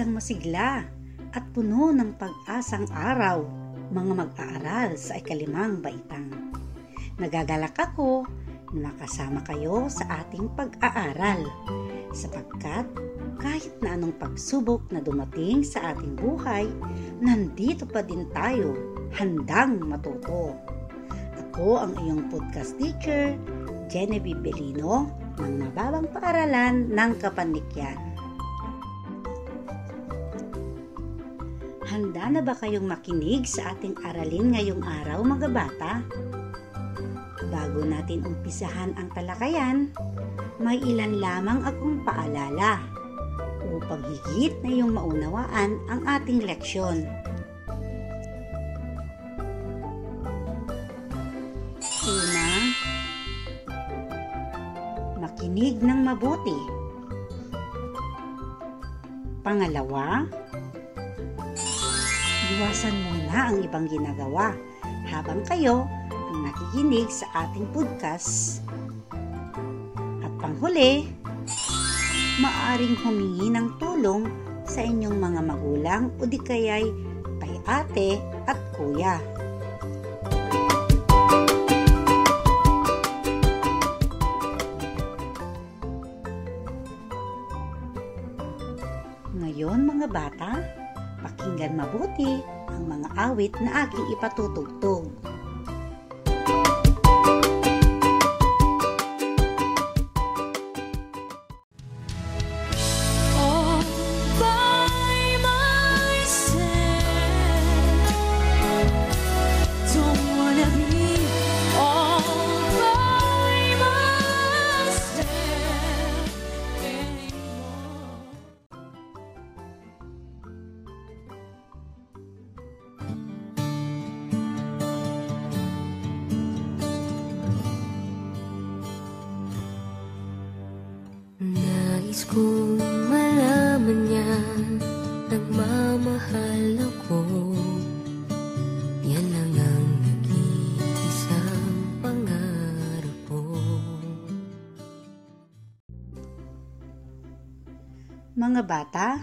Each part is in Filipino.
Isang masigla at puno ng pag-asang araw, mga mag-aaral sa ikalimang baitang. Nagagalak ako na makasama kayo sa ating pag-aaral sapagkat kahit na anong pagsubok na dumating sa ating buhay, nandito pa din tayo handang matuto. Ako ang iyong podcast teacher, Genevieve Belino ng Mababang Paaralan ng Kapanikyan. Handa na ba kayong makinig sa ating aralin ngayong araw mga bata? Bago natin umpisahan ang talakayan, may ilan lamang akong paalala upang higit na yung maunawaan ang ating leksyon. Una, makinig ng mabuti. Pangalawa, iwasan muna ang ibang ginagawa habang kayo ang nakikinig sa ating podcast. At panghuli, maaring humingi ng tulong sa inyong mga magulang o di kaya'y kay ate at kuya. Mabuti ang mga awit na aking ipatutugtog. Mga bata,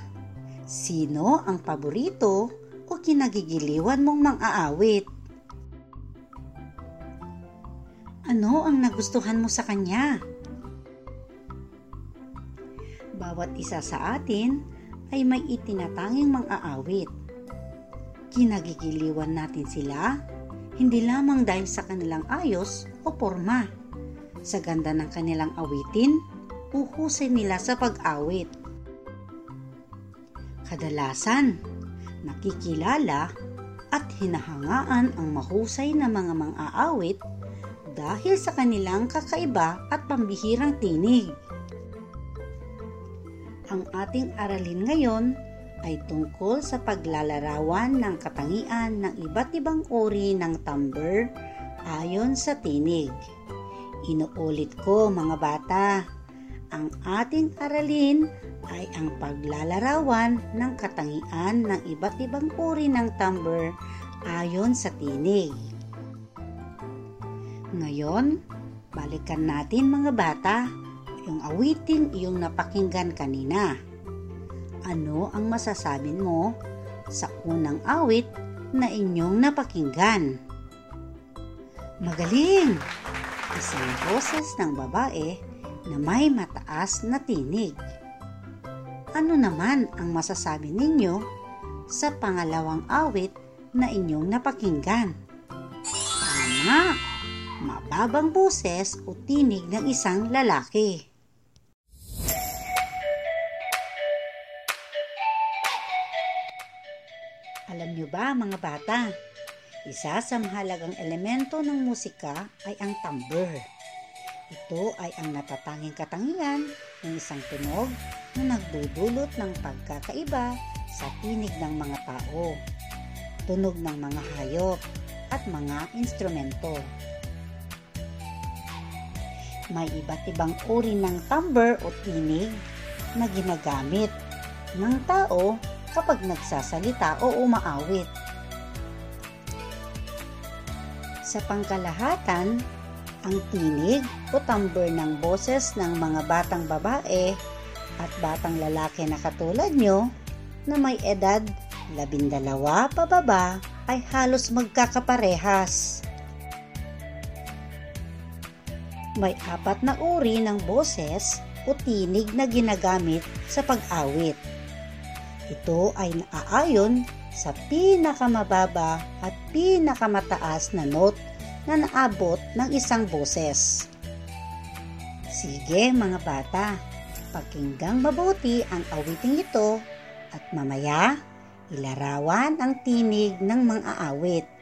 sino ang paborito o kinagigiliwan mong mang-aawit? Ano ang nagustuhan mo sa kanya? Bawat isa sa atin ay may itinatanging mang-aawit. Kinagigiliwan natin sila hindi lamang dahil sa kanilang ayos o forma, sa ganda ng kanilang awitin o husay nila sa pag-awit. Kadalasan, nakikilala at hinahangaan ang mahusay na mga mang-aawit dahil sa kanilang kakaiba at pambihirang tinig. Ang ating aralin ngayon ay tungkol sa paglalarawan ng katangian ng iba't ibang uri ng timbre ayon sa tinig. Inuulit ko mga bata, ang ating aralin ay ang paglalarawan ng katangian ng iba't ibang uri ng timbre ayon sa tinig. Ngayon, balikan natin mga bata yung awiting iyong napakinggan kanina. Ano ang masasabi mo sa unang awit na inyong napakinggan? Magaling! Isang boses ng babae na may mataas na tinig. Ano naman ang masasabi ninyo sa pangalawang awit na inyong napakinggan? Tama! Mababang boses o tinig ng isang lalaki. Alam niyo ba mga bata, isa sa mahalagang elemento ng musika ay ang timbre. Ito ay ang natatanging katangian ng isang tunog na nagdudulot ng pagkakaiba sa tinig ng mga tao, tunog ng mga hayop, at mga instrumento. May iba't ibang uri ng timbre o tinig na ginagamit ng tao kapag nagsasalita o umaawit. Sa pangkalahatan, ang tinig o timbre ng boses ng mga batang babae at batang lalaki na katulad nyo na may edad labindalawa pababa ay halos magkakaparehas. May apat na uri ng boses o tinig na ginagamit sa pag-awit. Ito ay naaayon sa pinakamababa at pinakamataas na note na naabot ng isang boses. Sige mga bata, pakinggang mabuti ang awiting ito at mamaya ilarawan ang tinig ng mga aawit.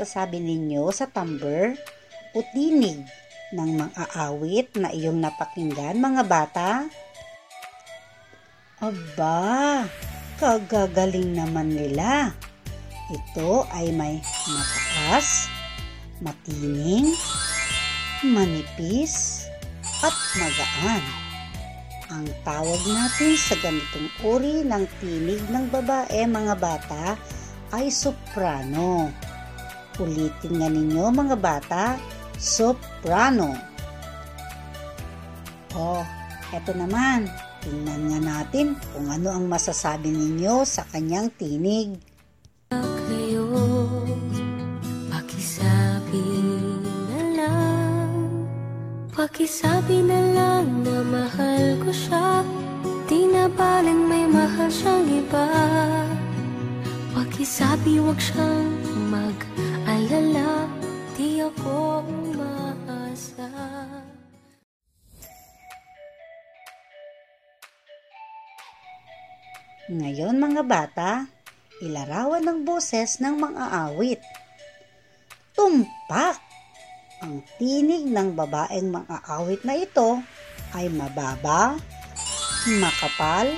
Masasabi ninyo sa timbre o tinig ng mga awit na iyong napakinggan mga bata? Aba, kagagaling naman nila. Ito ay may mataas, matining, manipis, at magaan. Ang tawag natin sa ganitong uri ng tinig ng babae mga bata ay soprano. Ulitin nga ninyo mga bata, soprano. Oh, eto naman. Tingnan nga natin kung ano ang masasabi ninyo sa kanyang tinig. Kayo, pakisabi na lang Pakisabi na lang na mahal ko siya Di na baling may mahal siyang iba Pakisabi wag siyang mag-alala Di ako umaasa Ngayon mga bata, ilarawan ng boses ng mga awit. Tumpak! Ang tinig ng babaeng mga awit na ito ay mababa, makapal,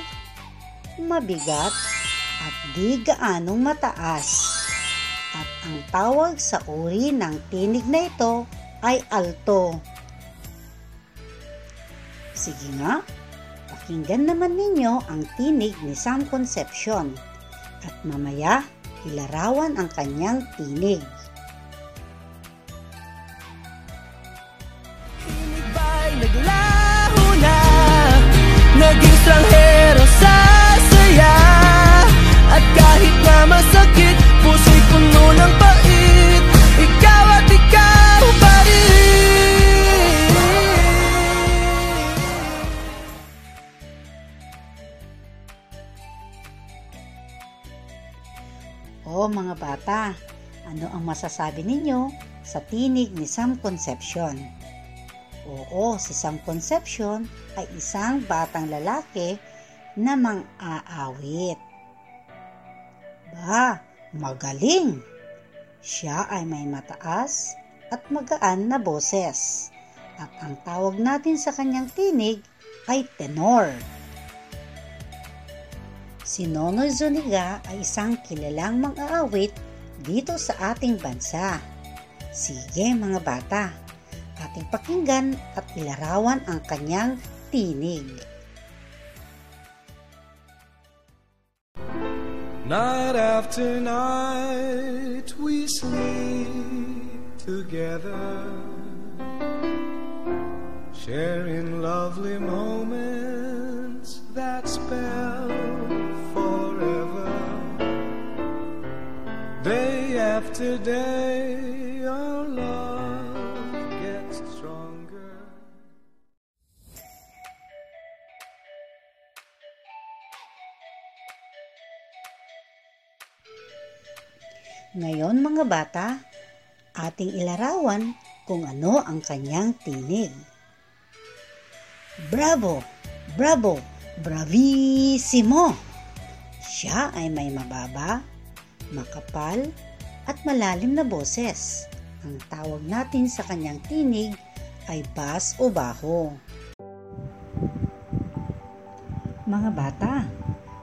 mabigat, at di gaanong mataas. At ang tawag sa uri ng tinig na ito ay alto. Sige nga, pakinggan naman ninyo ang tinig ni Sam Concepcion at mamaya ilarawan ang kanyang tinig. Tinig ano ang masasabi ninyo sa tinig ni Sam Concepcion? Oo, si Sam Concepcion ay isang batang lalaki na mang-aawit. Ba, magaling! Siya ay may mataas at magaan na boses. At ang tawag natin sa kanyang tinig ay tenor. Si Nonoy Zuniga ay isang kilalang mang-aawit dito sa ating bansa. Sige mga bata, ating pakinggan at ilarawan ang kanyang tinig. Night after night we sleep together Sharing lovely moments Day after day our love gets stronger Ngayon mga bata, ating ilarawan kung ano ang kanyang tinig. Bravo! Bravo! Bravissimo! Siya ay may mababa, makapal, at malalim na boses. Ang tawag natin sa kanyang tinig ay bass o baho. Mga bata,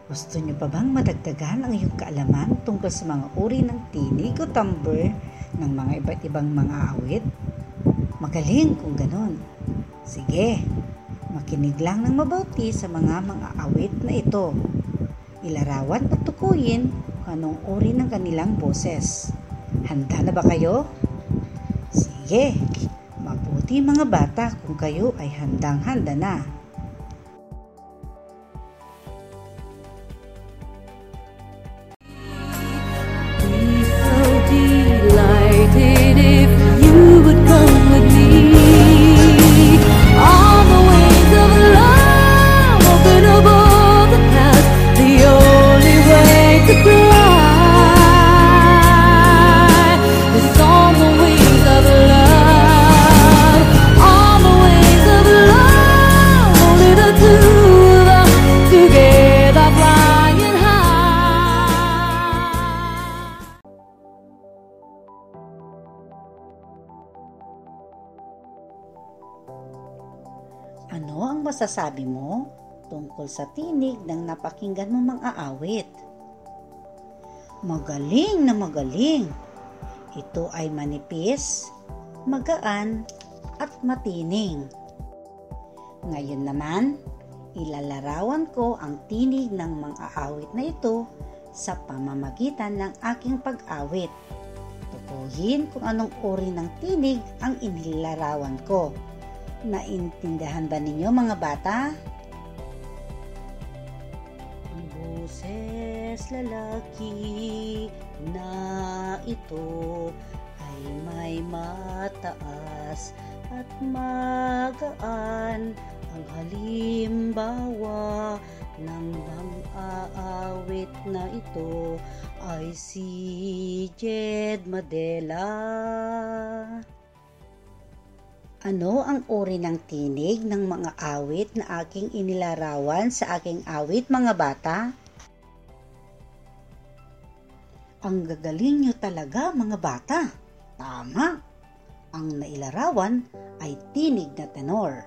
Gusto niyo pa bang madagdagan ang iyong kaalaman tungkol sa mga uri ng tinig o timbre ng mga iba't ibang mga awit? Magaling kung ganon. Sige, makinig lang ng mabuti sa mga mga awit na ito. Ilarawan at tukuyin anong uri ng kanilang boses. Handa na ba kayo? Sige, mabuti mga bata kung kayo ay handang-handa na. Masasabi mo tungkol sa tinig ng napakinggan mo mga awit? Magaling na magaling. Ito ay manipis, magaan, at matining. Ngayon naman, ilalarawan ko ang tinig ng mga awit na ito sa pamamagitan ng aking pag-awit. Tukuyin kung anong uri ng tinig ang inilarawan ko. Naintindahan ba ninyo mga bata? Ang boses lalaki na ito ay may mataas at magaan ang halimbawa ng mang-aawit na ito ay si Jed Madela. Ano ang uri ng tinig ng mga awit na aking inilarawan sa aking awit mga bata? Ang gagaling nyo talaga mga bata. Tama. Ang nailarawan ay tinig na tenor.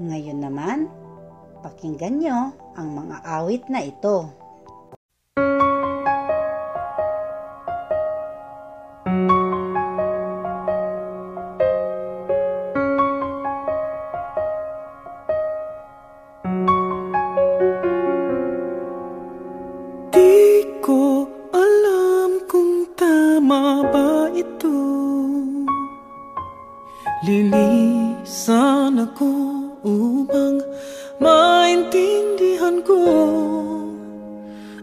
Ngayon naman, pakinggan nyo ang mga awit na ito. Maintindihan ko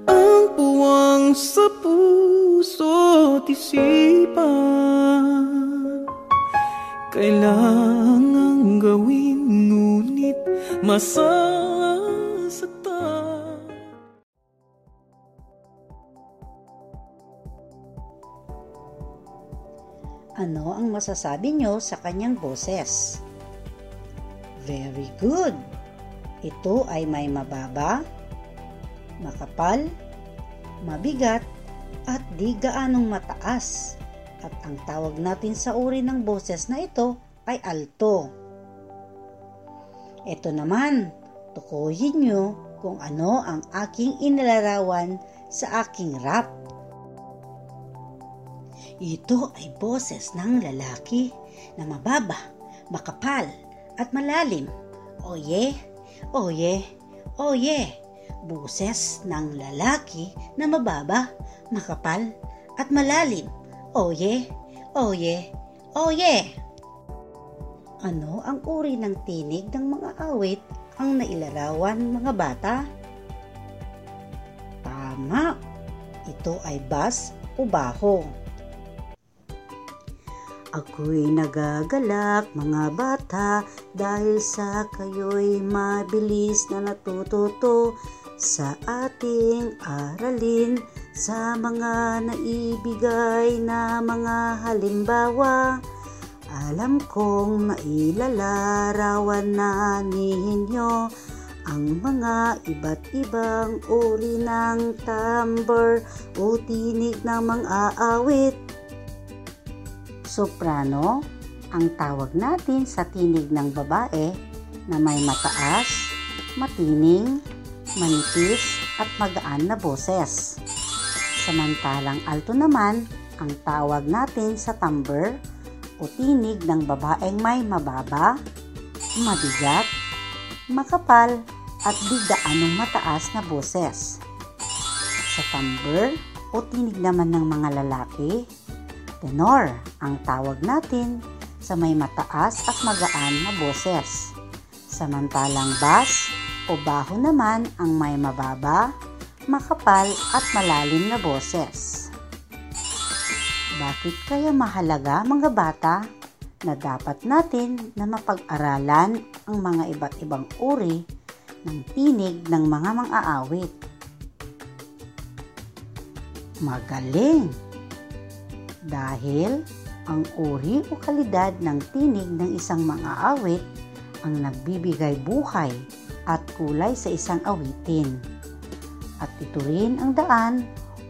Ang puwang sa puso at isipan Kailangang gawin ngunit masasaktan Ano ang masasabi nyo sa kanyang boses? Very good! Ito ay may mababa, makapal, mabigat, at di gaanong mataas. At ang tawag natin sa uri ng boses na ito ay alto. Ito naman, tukuyin nyo kung ano ang aking inilarawan sa aking rap. Ito ay boses ng lalaki na mababa, makapal, at malalim. Oye, oye, oye. Boses ng lalaki na mababa, makapal, at malalim. Oye, oye, oye. Ano ang uri ng tinig ng mga awit ang nailarawan mga bata? Tama. Ito ay bass o baho. Ako'y nagagalak mga bata dahil sa kayo'y mabilis na natututo sa ating aralin sa mga naibigay na mga halimbawa. Alam kong mailalarawan na ninyo ang mga iba't ibang uri ng timbre o tinig ng mga aawit. Soprano, ang tawag natin sa tinig ng babae na may mataas, matining, manipis at magaan na boses. Samantalang alto naman ang tawag natin sa timbre o tinig ng babaeng may mababa, mabigat, makapal at di gaanong mataas na boses. Sa timbre o tinig naman ng mga lalaki, tenor ang tawag natin sa may mataas at magaan na boses. Samantalang bass o baho naman ang may mababa, makapal at malalim na boses. Bakit kaya mahalaga mga bata na dapat natin na mapag-aralan ang mga iba't ibang uri ng tinig ng mga mang-aawit? Magaling! Dahil ang uri o kalidad ng tinig ng isang mang-aawit ang nagbibigay buhay at kulay sa isang awitin. At ito rin ang daan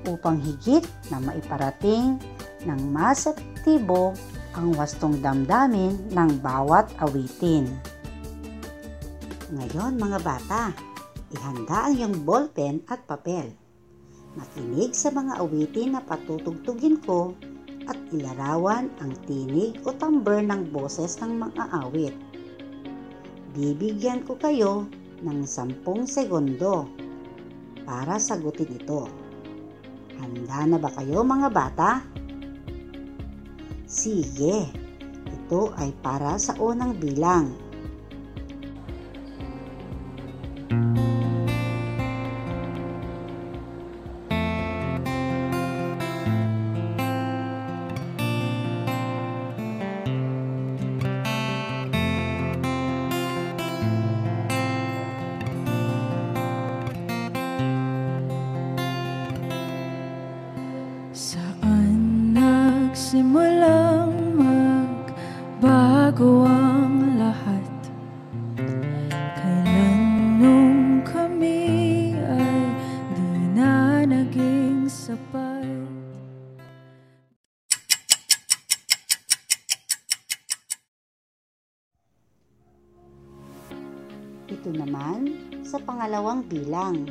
upang higit na maiparating ng mas epektibo ang wastong damdamin ng bawat awitin. Ngayon mga bata, ihanda ang iyong ballpen at papel. Makinig sa mga awitin na patutugtugin ko at ilarawan ang tinig o timbre ng boses ng mga awit. Bibigyan ko kayo ng sampung segundo para sagutin ito. Handa na ba kayo mga bata? Sige, ito ay para sa unang bilang. Sa pangalawang bilang.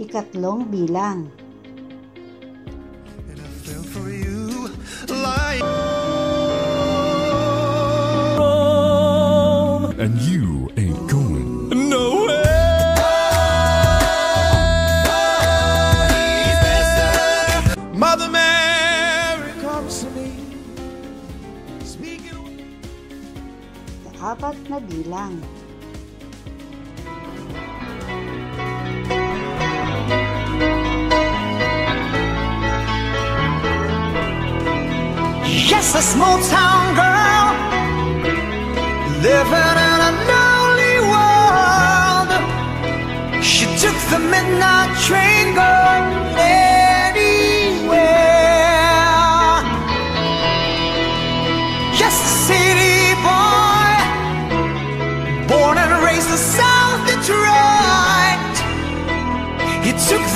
Ikatlong bilang. And I fell for you like and you Yes, a small town girl living in a lonely world. She took the midnight train going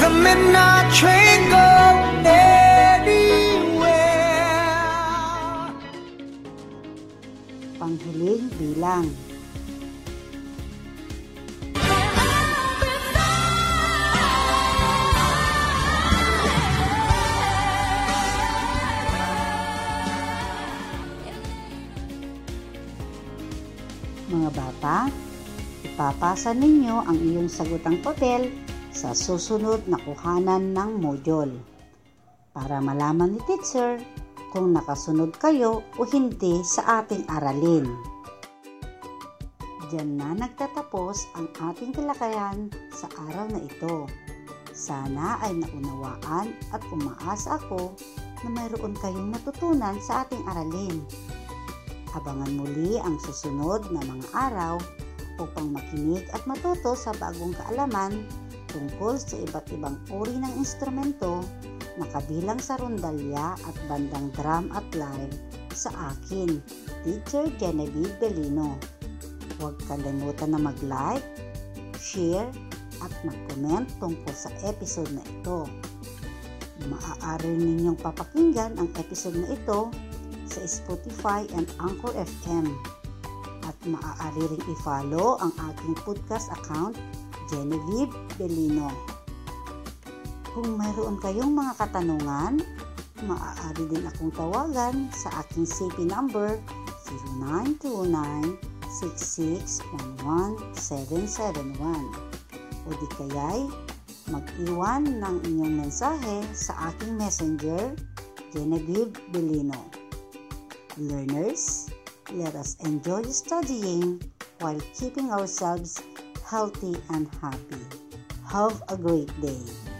the midnight train going anywhere. Panghuling bilang. Mga bata, ipapasa ninyo ang iyong sagutang papel sa susunod na kuhanan ng module para malaman ni teacher kung nakasunod kayo o hindi sa ating aralin. Diyan na nagtatapos ang ating talakayan sa araw na ito. Sana ay naunawaan at umaasa ako na mayroon kayong natutunan sa ating aralin. Abangan muli ang susunod na mga araw upang makinig at matuto sa bagong kaalaman tungkol sa iba't ibang uri ng instrumento na kabilang sa rondalya at bandang drum at live sa akin, Teacher Genevieve Belino. Huwag kalimutan na mag-like, share, at mag-comment tungkol sa episode na ito. Maaari ninyong papakinggan ang episode na ito sa Spotify and Anchor FM. At maaari ring i-follow ang aking podcast account, Genevieve Belino. Kung mayroon kayong mga katanungan, maaari din akong tawagan sa aking CP number 0929-6611-771 o di kaya'y mag-iwan ng inyong mensahe sa aking messenger, Genevieve Belino. Learners, let us enjoy studying while keeping ourselves healthy and happy. Have a great day.